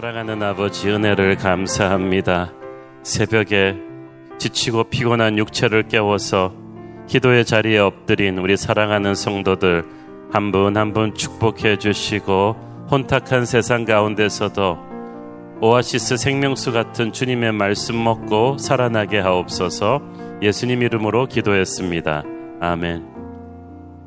사랑하는 아버지 은혜를 감사합니다. 새벽에 지치고 피곤한 육체를 깨워서 기도의 자리에 엎드린 우리 사랑하는 성도들 한 분 한 분 축복해 주시고 혼탁한 세상 가운데서도 오아시스 생명수 같은 주님의 말씀 먹고 살아나게 하옵소서 예수님 이름으로 기도했습니다. 아멘.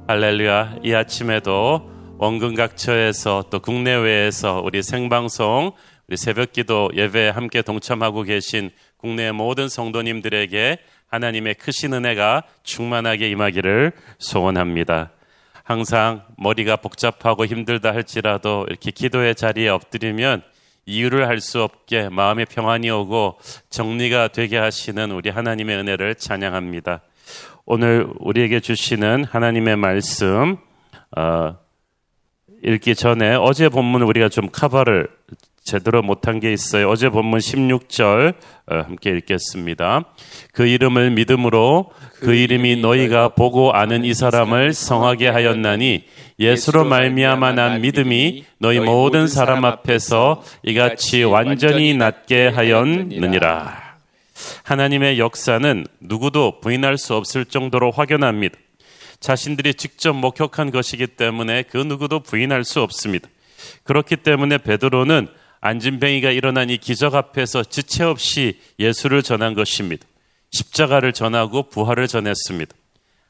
할렐루야. 이 아침에도 원근각처에서 또 국내외에서 우리 생방송 우리 새벽기도 예배에 함께 동참하고 계신 국내 모든 성도님들에게 하나님의 크신 은혜가 충만하게 임하기를 소원합니다. 항상 머리가 복잡하고 힘들다 할지라도 이렇게 기도의 자리에 엎드리면 이유를 할 수 없게 마음의 평안이 오고 정리가 되게 하시는 우리 하나님의 은혜를 찬양합니다. 오늘 우리에게 주시는 하나님의 말씀 어, 읽기 전에 어제 본문 우리가 좀 커버를 제대로 못한 게 있어요. 어제 본문 16절 어, 함께 읽겠습니다. 그 이름을 믿음으로 그 이름이 너희가 보고 아는 이 사람을 성하게 하였나니 예수로 말미암아 난 믿음이 너희 모든 사람 앞에서 이같이 완전히 낫게 하였느니라. 하나님의 역사는 누구도 부인할 수 없을 정도로 확연합니다. 자신들이 직접 목격한 것이기 때문에 그 누구도 부인할 수 없습니다. 그렇기 때문에 베드로는 안진뱅이가 일어난 이 기적 앞에서 지체 없이 예수를 전한 것입니다. 십자가를 전하고 부활을 전했습니다.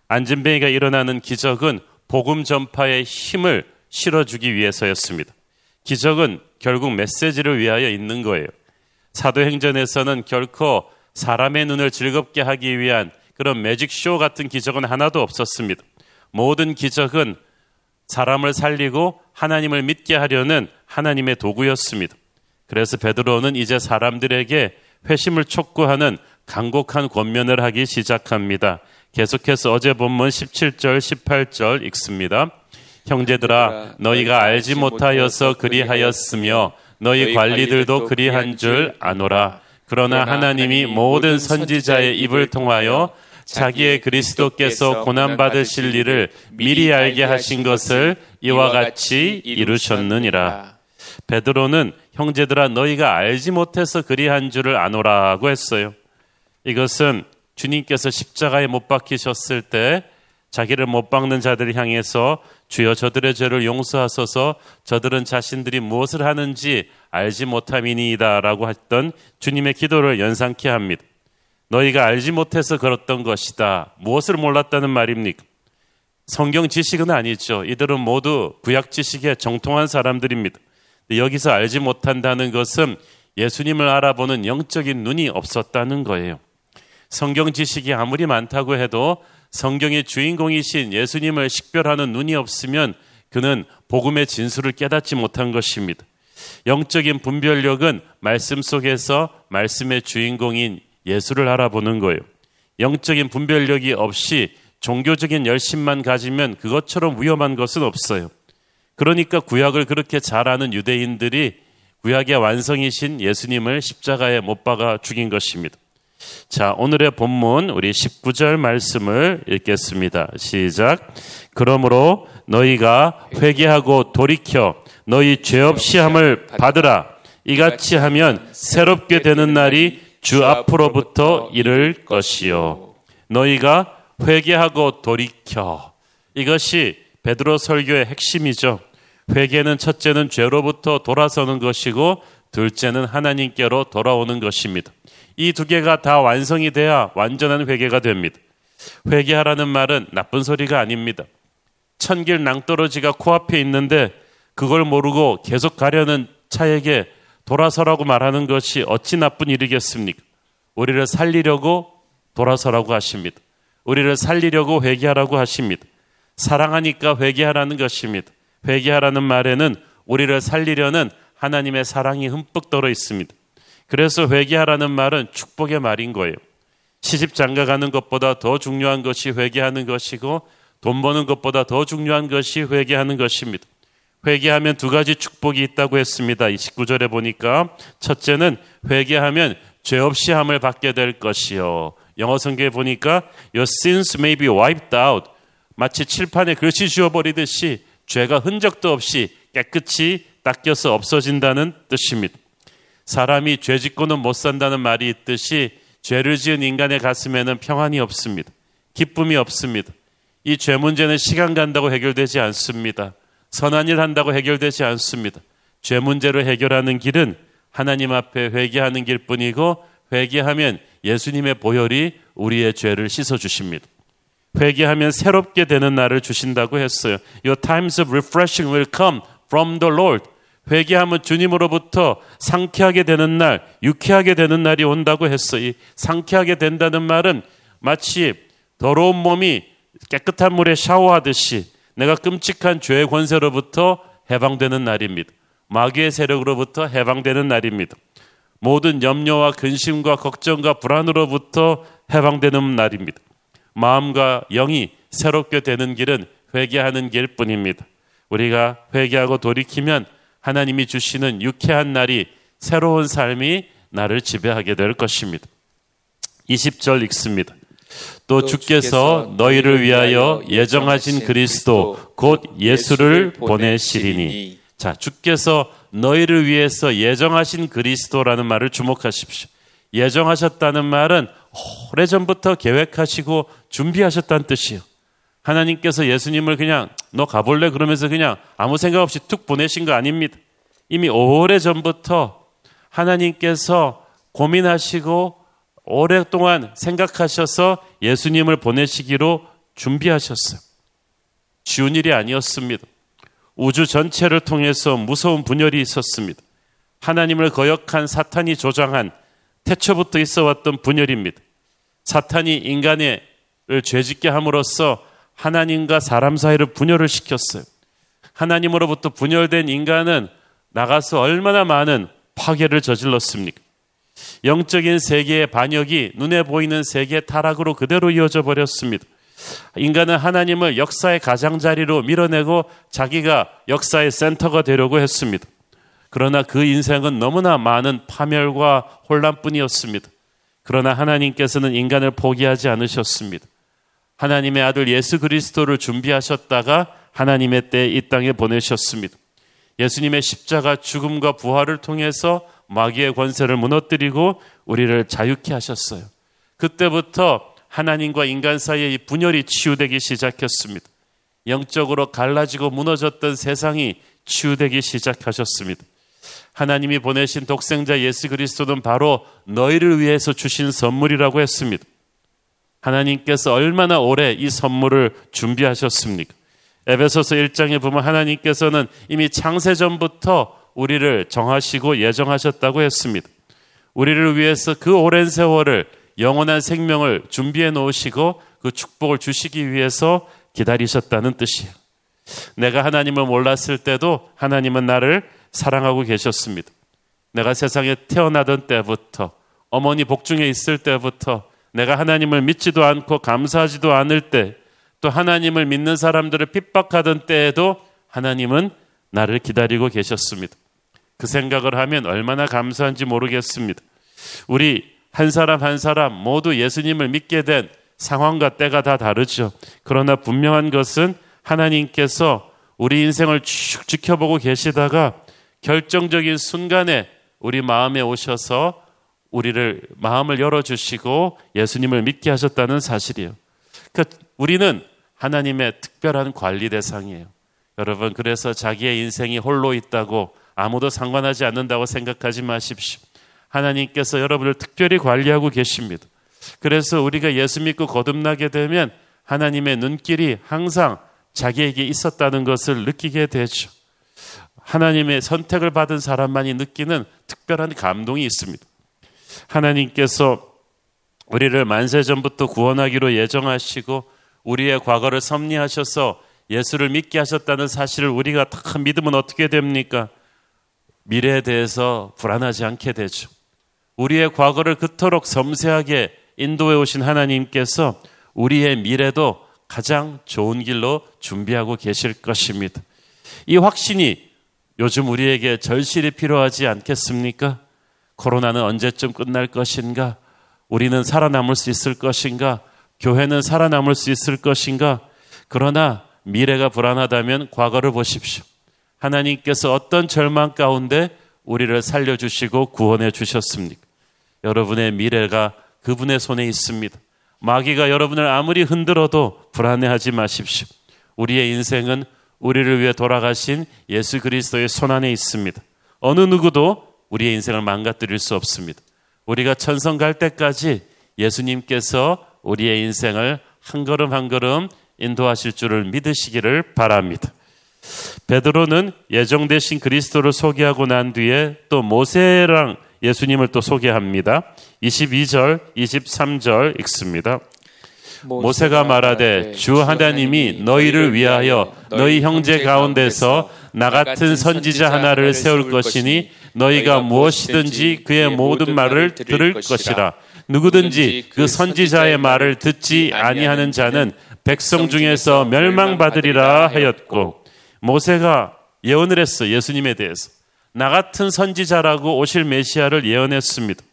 안진뱅이가 일어나는 기적은 복음 전파의 힘을 실어주기 위해서였습니다. 기적은 결국 메시지를 위하여 있는 거예요. 사도행전에서는 결코 사람의 눈을 즐겁게 하기 위한 그런 매직쇼 같은 기적은 하나도 없었습니다. 모든 기적은 사람을 살리고 하나님을 믿게 하려는 하나님의 도구였습니다. 그래서 베드로는 이제 사람들에게 회심을 촉구하는 간곡한 권면을 하기 시작합니다. 계속해서 어제 본문 17절, 18절 읽습니다. 형제들아, 너희가 알지 못하여서 그리하였으며 너희 관리들도 그리한 줄 아노라. 그러나 하나님이 모든 선지자의 입을 통하여 자기의 그리스도께서 고난받으실 일을 미리 알게 하신 것을 이와 같이 이루셨느니라. 베드로는 형제들아 너희가 알지 못해서 그리한 줄을 아노라고 했어요. 이것은 주님께서 십자가에 못 박히셨을 때 자기를 못 박는 자들을 향해서 주여 저들의 죄를 용서하소서 저들은 자신들이 무엇을 하는지 알지 못함이니이다라고 했던 주님의 기도를 연상케 합니다. 너희가 알지 못해서 그렇던 것이다. 무엇을 몰랐다는 말입니까? 성경 지식은 아니죠. 이들은 모두 구약 지식에 정통한 사람들입니다. 여기서 알지 못한다는 것은 예수님을 알아보는 영적인 눈이 없었다는 거예요. 성경 지식이 아무리 많다고 해도 성경의 주인공이신 예수님을 식별하는 눈이 없으면 그는 복음의 진수를 깨닫지 못한 것입니다. 영적인 분별력은 말씀 속에서 말씀의 주인공인 예수를 알아보는 거예요. 영적인 분별력이 없이 종교적인 열심만 가지면 그것처럼 위험한 것은 없어요. 그러니까 구약을 그렇게 잘 아는 유대인들이 구약의 완성이신 예수님을 십자가에 못 박아 죽인 것입니다. 자, 오늘의 본문 우리 19절 말씀을 읽겠습니다. 시작. 그러므로 너희가 회개하고 돌이켜 너희 죄 없이 함을 받으라. 이같이 하면 새롭게 되는 날이 주 앞으로부터 이를 것이요. 너희가 회개하고 돌이켜. 이것이 베드로 설교의 핵심이죠. 회개는 첫째는 죄로부터 돌아서는 것이고 둘째는 하나님께로 돌아오는 것입니다. 이 두 개가 다 완성이 돼야 완전한 회개가 됩니다. 회개하라는 말은 나쁜 소리가 아닙니다. 천길 낭떠러지가 코앞에 있는데 그걸 모르고 계속 가려는 차에게 돌아서라고 말하는 것이 어찌 나쁜 일이겠습니까? 우리를 살리려고 돌아서라고 하십니다. 우리를 살리려고 회개하라고 하십니다. 사랑하니까 회개하라는 것입니다. 회개하라는 말에는 우리를 살리려는 하나님의 사랑이 흠뻑 들어 있습니다. 그래서 회개하라는 말은 축복의 말인 거예요. 시집 장가 가는 것보다 더 중요한 것이 회개하는 것이고 돈 버는 것보다 더 중요한 것이 회개하는 것입니다. 회개하면 두 가지 축복이 있다고 했습니다. 29절에 보니까 첫째는 회개하면 죄 없이 함을 받게 될 것이요. 영어 성경에 보니까 your sins may be wiped out. 마치 칠판에 글씨 지워 버리듯이 죄가 흔적도 없이 깨끗이 닦여서 없어진다는 뜻입니다. 사람이 죄 짓고는 못 산다는 말이 있듯이 죄를 지은 인간의 가슴에는 평안이 없습니다. 기쁨이 없습니다. 이 죄 문제는 시간 간다고 해결되지 않습니다. 선한 일 한다고 해결되지 않습니다. 죄 문제를 해결하는 길은 하나님 앞에 회개하는 길 뿐이고 회개하면 예수님의 보혈이 우리의 죄를 씻어 주십니다. 회개하면 새롭게 되는 날을 주신다고 했어요. Your times of refreshing will come from the Lord. 회개하면 주님으로부터 상쾌하게 되는 날, 유쾌하게 되는 날이 온다고 했어요. 이 상쾌하게 된다는 말은 마치 더러운 몸이 깨끗한 물에 샤워하듯이 내가 끔찍한 죄의 권세로부터 해방되는 날입니다. 마귀의 세력으로부터 해방되는 날입니다. 모든 염려와 근심과 걱정과 불안으로부터 해방되는 날입니다. 마음과 영이 새롭게 되는 길은 회개하는 길뿐입니다. 우리가 회개하고 돌이키면 하나님이 주시는 유쾌한 날이 새로운 삶이 나를 지배하게 될 것입니다. 20절 읽습니다. 또 주께서 너희를 위하여 예정하신 그리스도 곧 예수를 보내시리니 자 주께서 너희를 위해서 예정하신 그리스도라는 말을 주목하십시오. 예정하셨다는 말은 오래전부터 계획하시고 준비하셨다는 뜻이에요. 하나님께서 예수님을 그냥 너 가볼래 그러면서 그냥 아무 생각 없이 툭 보내신 거 아닙니다. 이미 오래전부터 하나님께서 고민하시고 오랫동안 생각하셔서 예수님을 보내시기로 준비하셨어요. 쉬운 일이 아니었습니다. 우주 전체를 통해서 무서운 분열이 있었습니다. 하나님을 거역한 사탄이 조장한 태초부터 있어 왔던 분열입니다. 사탄이 인간을 죄짓게 함으로써 하나님과 사람 사이를 분열을 시켰어요. 하나님으로부터 분열된 인간은 나가서 얼마나 많은 파괴를 저질렀습니까? 영적인 세계의 반역이 눈에 보이는 세계의 타락으로 그대로 이어져 버렸습니다. 인간은 하나님을 역사의 가장자리로 밀어내고 자기가 역사의 센터가 되려고 했습니다. 그러나 그 인생은 너무나 많은 파멸과 혼란뿐이었습니다. 그러나 하나님께서는 인간을 포기하지 않으셨습니다. 하나님의 아들 예수 그리스도를 준비하셨다가 하나님의 때 이 땅에 보내셨습니다. 예수님의 십자가 죽음과 부활을 통해서 마귀의 권세를 무너뜨리고 우리를 자유케 하셨어요. 그때부터 하나님과 인간 사이의 분열이 치유되기 시작했습니다. 영적으로 갈라지고 무너졌던 세상이 치유되기 시작하셨습니다. 하나님이 보내신 독생자 예수 그리스도는 바로 너희를 위해서 주신 선물이라고 했습니다. 하나님께서 얼마나 오래 이 선물을 준비하셨습니까? 에베소서 1장에 보면 하나님께서는 이미 창세 전부터 우리를 정하시고 예정하셨다고 했습니다. 우리를 위해서 그 오랜 세월을 영원한 생명을 준비해 놓으시고 그 축복을 주시기 위해서 기다리셨다는 뜻이에요. 내가 하나님을 몰랐을 때도 하나님은 나를 사랑하고 계셨습니다. 내가 세상에 태어나던 때부터 어머니 복중에 있을 때부터 내가 하나님을 믿지도 않고 감사하지도 않을 때 또 하나님을 믿는 사람들을 핍박하던 때에도 하나님은 나를 기다리고 계셨습니다. 그 생각을 하면 얼마나 감사한지 모르겠습니다. 우리 한 사람 한 사람 모두 예수님을 믿게 된 상황과 때가 다 다르죠. 그러나 분명한 것은 하나님께서 우리 인생을 쭉 지켜보고 계시다가 결정적인 순간에 우리 마음에 오셔서 우리를 마음을 열어주시고 예수님을 믿게 하셨다는 사실이에요. 그러니까 우리는 하나님의 특별한 관리 대상이에요. 여러분, 그래서 자기의 인생이 홀로 있다고 아무도 상관하지 않는다고 생각하지 마십시오. 하나님께서 여러분을 특별히 관리하고 계십니다. 그래서 우리가 예수 믿고 거듭나게 되면 하나님의 눈길이 항상 자기에게 있었다는 것을 느끼게 되죠. 하나님의 선택을 받은 사람만이 느끼는 특별한 감동이 있습니다. 하나님께서 우리를 만세 전부터 구원하기로 예정하시고 우리의 과거를 섭리하셔서 예수를 믿게 하셨다는 사실을 우리가 다 믿으면 어떻게 됩니까? 미래에 대해서 불안하지 않게 되죠. 우리의 과거를 그토록 섬세하게 인도해 오신 하나님께서 우리의 미래도 가장 좋은 길로 준비하고 계실 것입니다. 이 확신이 요즘 우리에게 절실히 필요하지 않겠습니까? 코로나는 언제쯤 끝날 것인가? 우리는 살아남을 수 있을 것인가? 교회는 살아남을 수 있을 것인가? 그러나 미래가 불안하다면 과거를 보십시오. 하나님께서 어떤 절망 가운데 우리를 살려주시고 구원해 주셨습니까? 여러분의 미래가 그분의 손에 있습니다. 마귀가 여러분을 아무리 흔들어도 불안해하지 마십시오. 우리의 인생은 우리를 위해 돌아가신 예수 그리스도의 손 안에 있습니다. 어느 누구도 우리의 인생을 망가뜨릴 수 없습니다. 우리가 천성 갈 때까지 예수님께서 우리의 인생을 한 걸음 한 걸음 인도하실 줄을 믿으시기를 바랍니다. 베드로는 예정되신 그리스도를 소개하고 난 뒤에 또 모세랑 예수님을 또 소개합니다. 22절, 23절 읽습니다. 모세가 말하되 주 하나님이 너희를 위하여 너희 형제 가운데서 나 같은 선지자 하나를 세울 것이니 너희가 무엇이든지 그의 모든 말을 들을 것이라. 누구든지 그 선지자의 말을 듣지 아니하는 자는 백성 중에서 멸망받으리라 하였고 모세가 예언을 했어 예수님에 대해서 나 같은 선지자라고 오실 메시아를 예언했습니다.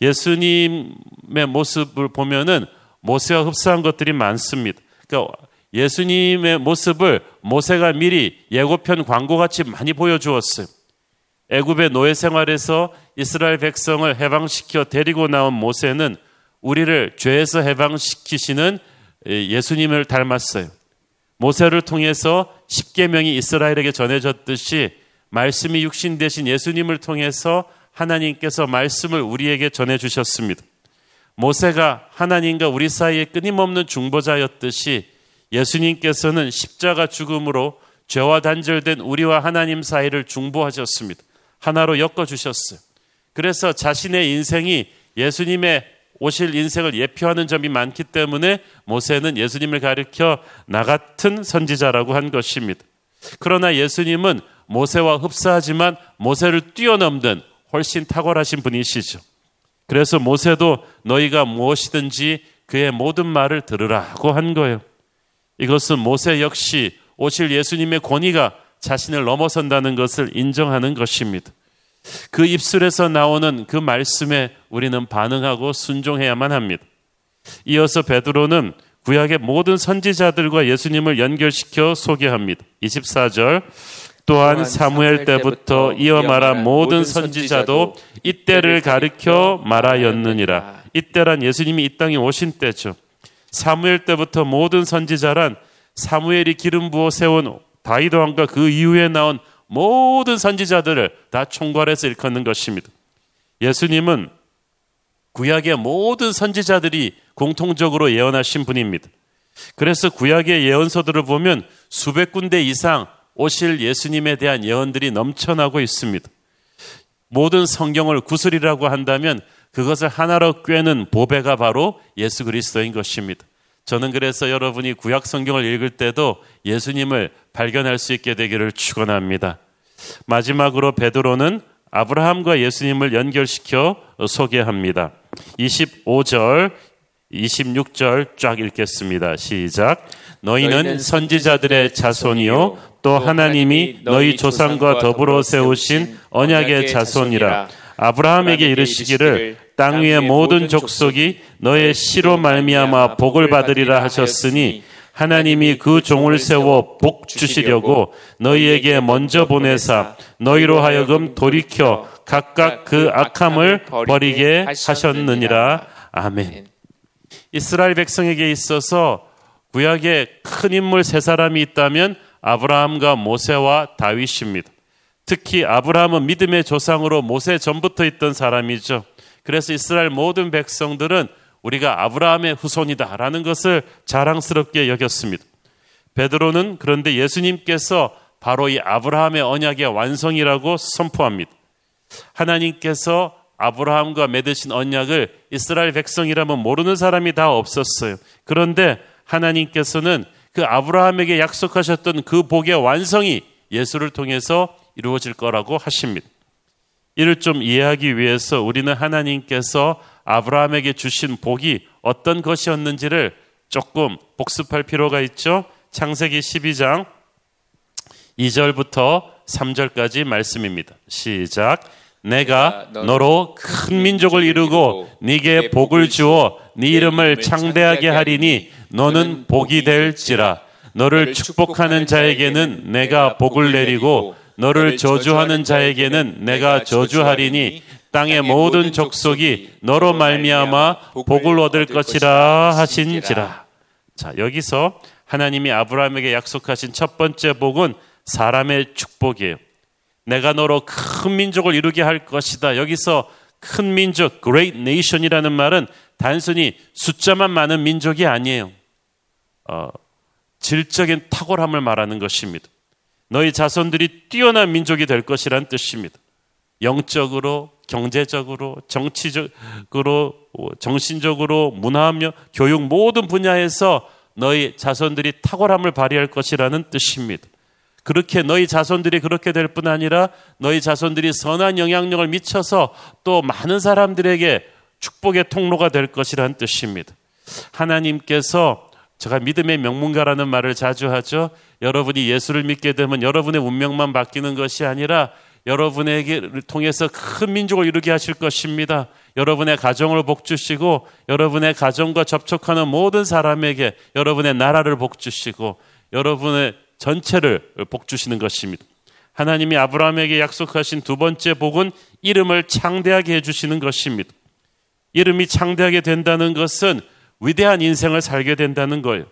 예수님의 모습을 보면은 모세와 흡사한 것들이 많습니다. 그러니까 예수님의 모습을 모세가 미리 예고편 광고같이 많이 보여주었어요. 애굽의 노예 생활에서 이스라엘 백성을 해방시켜 데리고 나온 모세는 우리를 죄에서 해방시키시는 예수님을 닮았어요. 모세를 통해서 십계명이 이스라엘에게 전해졌듯이 말씀이 육신 대신 예수님을 통해서 하나님께서 말씀을 우리에게 전해 주셨습니다. 모세가 하나님과 우리 사이에 끊임없는 중보자였듯이 예수님께서는 십자가 죽음으로 죄와 단절된 우리와 하나님 사이를 중보하셨습니다. 하나로 엮어 주셨어요. 그래서 자신의 인생이 예수님의 오실 인생을 예표하는 점이 많기 때문에 모세는 예수님을 가리켜 나 같은 선지자라고 한 것입니다. 그러나 예수님은 모세와 흡사하지만 모세를 뛰어넘는 훨씬 탁월하신 분이시죠. 그래서 모세도 너희가 무엇이든지 그의 모든 말을 들으라고 한 거예요. 이것은 모세 역시 오실 예수님의 권위가 자신을 넘어선다는 것을 인정하는 것입니다. 그 입술에서 나오는 그 말씀에 우리는 반응하고 순종해야만 합니다. 이어서 베드로는 구약의 모든 선지자들과 예수님을 연결시켜 소개합니다. 24절 또한 사무엘 때부터 이어 말한 모든 선지자도 이때를 가르켜 말하였느니라. 이때란 예수님이 이 땅에 오신 때죠. 사무엘 때부터 모든 선지자란 사무엘이 기름 부어 세운 다이도 왕과 그 이후에 나온 모든 선지자들을 다 총괄해서 일컫는 것입니다. 예수님은 구약의 모든 선지자들이 공통적으로 예언하신 분입니다. 그래서 구약의 예언서들을 보면 수백 군데 이상 오실 예수님에 대한 예언들이 넘쳐나고 있습니다. 모든 성경을 구슬이라고 한다면 그것을 하나로 꿰는 보배가 바로 예수 그리스도인 것입니다. 저는 그래서 여러분이 구약 성경을 읽을 때도 예수님을 발견할 수 있게 되기를 축원합니다. 마지막으로 베드로는 아브라함과 예수님을 연결시켜 소개합니다. 25절, 26절 쫙 읽겠습니다. 시작. 너희는 선지자들의 자손이요 또 하나님이 너희 조상과 더불어 세우신 언약의 자손이라 아브라함에게 이르시기를 땅 위의 모든 족속이 너의 씨로 말미암아 복을 받으리라 하셨으니 하나님이 그 종을 세워 복 주시려고 너희에게 먼저 보내사 너희로 하여금 돌이켜 각각 그 악함을 버리게 하셨느니라. 아멘. 이스라엘 백성에게 있어서 구약에 큰 인물 세 사람이 있다면 아브라함과 모세와 다윗입니다. 특히 아브라함은 믿음의 조상으로 모세 전부터 있던 사람이죠. 그래서 이스라엘 모든 백성들은 우리가 아브라함의 후손이다라는 것을 자랑스럽게 여겼습니다. 베드로는 그런데 예수님께서 바로 이 아브라함의 언약의 완성이라고 선포합니다. 하나님께서 아브라함과 맺으신 언약을 이스라엘 백성이라면 모르는 사람이 다 없었어요. 그런데 하나님께서는 그 아브라함에게 약속하셨던 그 복의 완성이 예수를 통해서 이루어질 거라고 하십니다. 이를 좀 이해하기 위해서 우리는 하나님께서 아브라함에게 주신 복이 어떤 것이었는지를 조금 복습할 필요가 있죠. 창세기 12장 2절부터 3절까지 말씀입니다. 시작. 내가 너로 큰 민족을 이루고 네게 복을 주어 네 이름을 창대하게 하리니 너는 복이 될지라 너를 축복하는 자에게는 내가 복을 내리고 너를 저주하는 자에게는 내가 저주하리니 땅의 모든 족속이 너로 말미암아 복을 얻을 것이라 하신지라. 자, 여기서 하나님이 아브라함에게 약속하신 첫 번째 복은 사람의 축복이에요. 내가 너로 큰 민족을 이루게 할 것이다. 여기서 큰 민족, great nation이라는 말은 단순히 숫자만 많은 민족이 아니에요. 어, 질적인 탁월함을 말하는 것입니다. 너희 자손들이 뛰어난 민족이 될 것이란 뜻입니다. 영적으로, 경제적으로, 정치적으로, 정신적으로, 문화합력, 교육 모든 분야에서 너희 자손들이 탁월함을 발휘할 것이라는 뜻입니다. 그렇게 너희 자손들이 그렇게 될 뿐 아니라 너희 자손들이 선한 영향력을 미쳐서 또 많은 사람들에게 축복의 통로가 될 것이라는 뜻입니다. 하나님께서 제가 믿음의 명문가라는 말을 자주 하죠. 여러분이 예수를 믿게 되면 여러분의 운명만 바뀌는 것이 아니라 여러분에게 통해서 큰 민족을 이루게 하실 것입니다. 여러분의 가정을 복주시고 여러분의 가정과 접촉하는 모든 사람에게 여러분의 나라를 복주시고 여러분의 전체를 복주시는 것입니다. 하나님이 아브라함에게 약속하신 두 번째 복은 이름을 창대하게 해주시는 것입니다. 이름이 창대하게 된다는 것은 위대한 인생을 살게 된다는 거예요.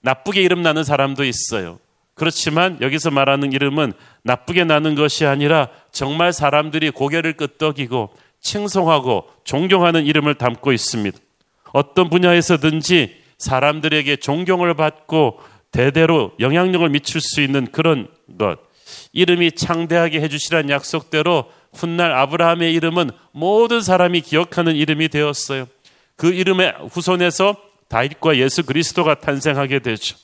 나쁘게 이름 나는 사람도 있어요. 그렇지만 여기서 말하는 이름은 나쁘게 나는 것이 아니라 정말 사람들이 고개를 끄덕이고 칭송하고 존경하는 이름을 담고 있습니다. 어떤 분야에서든지 사람들에게 존경을 받고 대대로 영향력을 미칠 수 있는 그런 것. 이름이 창대하게 해주시란 약속대로 훗날 아브라함의 이름은 모든 사람이 기억하는 이름이 되었어요. 그 이름의 후손에서 다윗과 예수 그리스도가 탄생하게 되죠.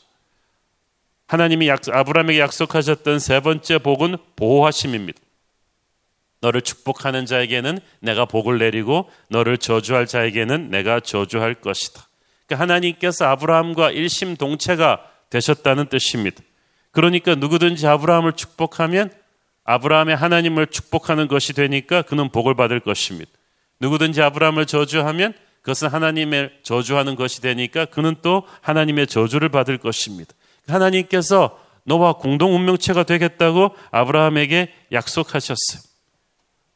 하나님이 약, 아브라함에게 약속하셨던 세 번째 복은 보호하심입니다. 너를 축복하는 자에게는 내가 복을 내리고 너를 저주할 자에게는 내가 저주할 것이다. 그러니까 하나님께서 아브라함과 일심동체가 되셨다는 뜻입니다. 그러니까 누구든지 아브라함을 축복하면 아브라함의 하나님을 축복하는 것이 되니까 그는 복을 받을 것입니다. 누구든지 아브라함을 저주하면 그것은 하나님의 저주하는 것이 되니까 그는 또 하나님의 저주를 받을 것입니다. 하나님께서 너와 공동 운명체가 되겠다고 아브라함에게 약속하셨어요.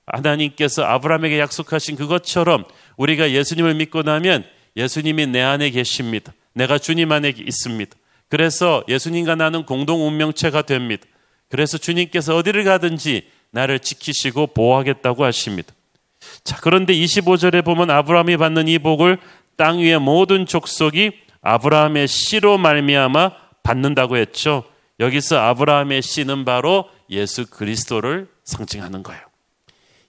하나님께서 아브라함에게 약속하신 그것처럼 우리가 예수님을 믿고 나면 예수님이 내 안에 계십니다. 내가 주님 안에 있습니다. 그래서 예수님과 나는 공동 운명체가 됩니다. 그래서 주님께서 어디를 가든지 나를 지키시고 보호하겠다고 하십니다. 자, 그런데 25절에 보면 아브라함이 받는 이 복을 땅 위의 모든 족속이 아브라함의 씨로 말미암아 받는다고 했죠. 여기서 아브라함의 씨는 바로 예수 그리스도를 상징하는 거예요.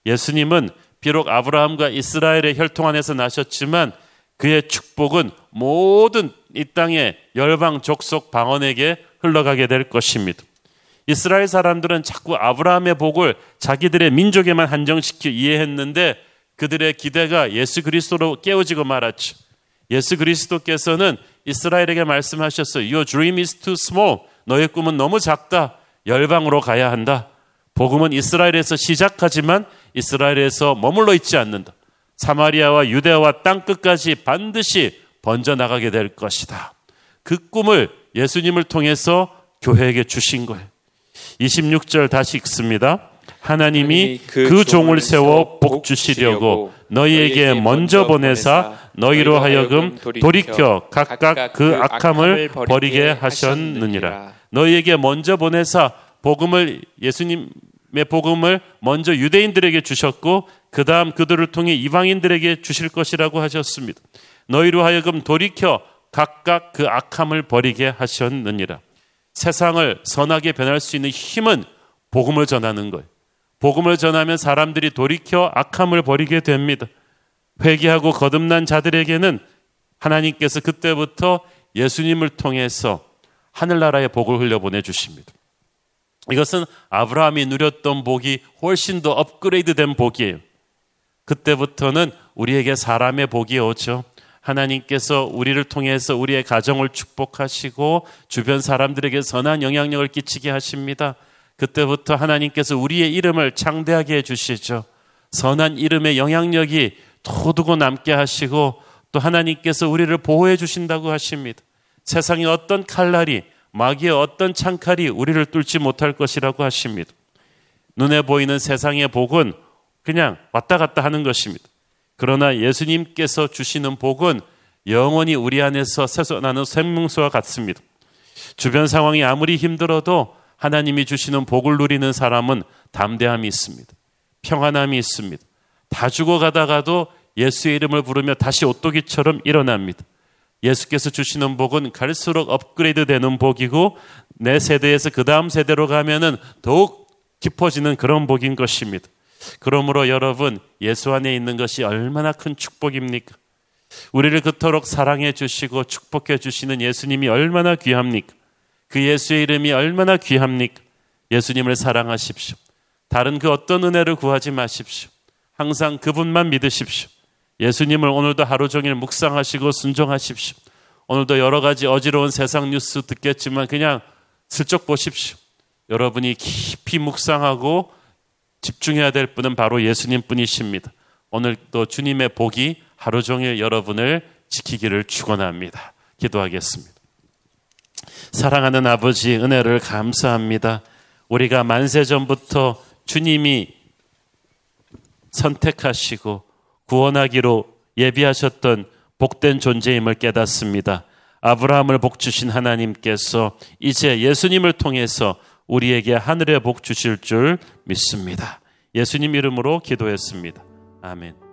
예수님은 비록 아브라함과 이스라엘의 혈통 안에서 나셨지만 그의 축복은 모든 이 땅의 열방 족속 방언에게 흘러가게 될 것입니다. 이스라엘 사람들은 자꾸 아브라함의 복을 자기들의 민족에만 한정시켜 이해했는데 그들의 기대가 예수 그리스도로 깨어지고 말았죠. 예수 그리스도께서는 이스라엘에게 말씀하셨어요. Your dream is too small. 너의 꿈은 너무 작다. 열방으로 가야 한다. 복음은 이스라엘에서 시작하지만 이스라엘에서 머물러 있지 않는다. 사마리아와 유대와 땅 끝까지 반드시 번져 나가게 될 것이다. 그 꿈을 예수님을 통해서 교회에게 주신 거예요. 26절 다시 읽습니다. 하나님이 그, 그 종을 세워 복 주시려고 너희에게 먼저 보내사 너희로 하여금 돌이켜 각각 그 악함을 버리게 하셨느니라. 너희에게 먼저 보내사 복음을 예수님의 복음을 먼저 유대인들에게 주셨고 그 다음 그들을 통해 이방인들에게 주실 것이라고 하셨습니다. 너희로 하여금 돌이켜 각각 그 악함을 버리게 하셨느니라. 세상을 선하게 변할 수 있는 힘은 복음을 전하는 거예요. 복음을 전하면 사람들이 돌이켜 악함을 버리게 됩니다. 회개하고 거듭난 자들에게는 하나님께서 그때부터 예수님을 통해서 하늘나라의 복을 흘려보내 주십니다. 이것은 아브라함이 누렸던 복이 훨씬 더 업그레이드 된 복이에요. 그때부터는 우리에게 사람의 복이 오죠. 하나님께서 우리를 통해서 우리의 가정을 축복하시고 주변 사람들에게 선한 영향력을 끼치게 하십니다. 그때부터 하나님께서 우리의 이름을 창대하게 해주시죠. 선한 이름의 영향력이 도두고 남게 하시고 또 하나님께서 우리를 보호해 주신다고 하십니다. 세상의 어떤 칼날이 마귀의 어떤 창칼이 우리를 뚫지 못할 것이라고 하십니다. 눈에 보이는 세상의 복은 그냥 왔다 갔다 하는 것입니다. 그러나 예수님께서 주시는 복은 영원히 우리 안에서 새어나는 생명수와 같습니다. 주변 상황이 아무리 힘들어도 하나님이 주시는 복을 누리는 사람은 담대함이 있습니다. 평안함이 있습니다. 다 죽어가다가도 예수의 이름을 부르며 다시 오토기처럼 일어납니다. 예수께서 주시는 복은 갈수록 업그레이드 되는 복이고 내 세대에서 그 다음 세대로 가면은 더욱 깊어지는 그런 복인 것입니다. 그러므로 여러분, 예수 안에 있는 것이 얼마나 큰 축복입니까? 우리를 그토록 사랑해 주시고 축복해 주시는 예수님이 얼마나 귀합니까? 그 예수의 이름이 얼마나 귀합니까? 예수님을 사랑하십시오. 다른 그 어떤 은혜를 구하지 마십시오. 항상 그분만 믿으십시오. 예수님을 오늘도 하루 종일 묵상하시고 순종하십시오. 오늘도 여러 가지 어지러운 세상 뉴스 듣겠지만 그냥 슬쩍 보십시오. 여러분이 깊이 묵상하고 집중해야 될 분은 바로 예수님 뿐이십니다. 오늘도 주님의 복이 하루 종일 여러분을 지키기를 축원합니다. 기도하겠습니다. 사랑하는 아버지 은혜를 감사합니다. 우리가 만세 전부터 주님이 선택하시고 구원하기로 예비하셨던 복된 존재임을 깨닫습니다. 아브라함을 복 주신 하나님께서 이제 예수님을 통해서 우리에게 하늘의 복 주실 줄 믿습니다. 예수님 이름으로 기도했습니다. 아멘.